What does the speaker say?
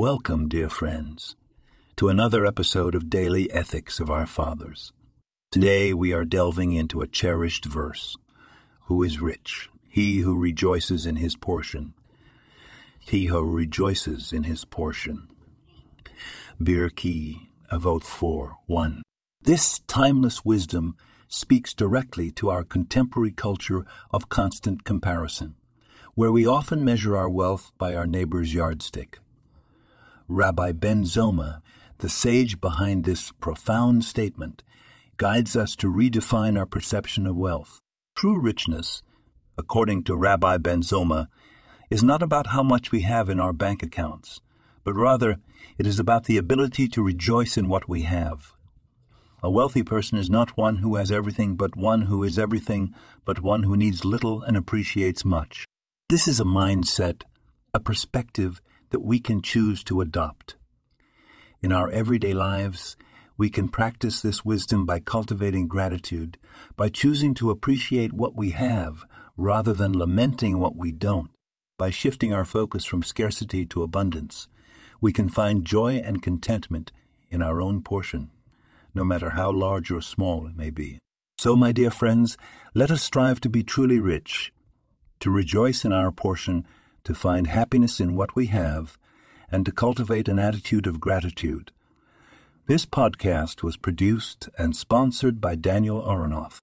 Welcome, dear friends, to another episode of Daily Ethics of Our Fathers. Today we are delving into a cherished verse Who is rich? He who rejoices in his portion. He who rejoices in his portion. Pirkei, Avot 4 1. This timeless wisdom speaks directly to our contemporary culture of constant comparison, where we often measure our wealth by our neighbor's yardstick. Rabbi Ben Zoma, the sage behind this profound statement, guides us to redefine our perception of wealth. True richness, according to Rabbi Ben Zoma, is not about how much we have in our bank accounts, but rather it is about the ability to rejoice in what we have. A wealthy person is not one who has everything, but one who is everything, but one who needs little and appreciates much. This is a mindset, a perspective that we can choose to adopt. In our everyday lives, we can practice this wisdom by cultivating gratitude, by choosing to appreciate what we have rather than lamenting what we don't. By shifting our focus from scarcity to abundance, we can find joy and contentment in our own portion, no matter how large or small it may be. So, my dear friends, let us strive to be truly rich, to rejoice in our portion to find happiness in what we have, and to cultivate an attitude of gratitude. This podcast was produced and sponsored by Daniel Aronoff.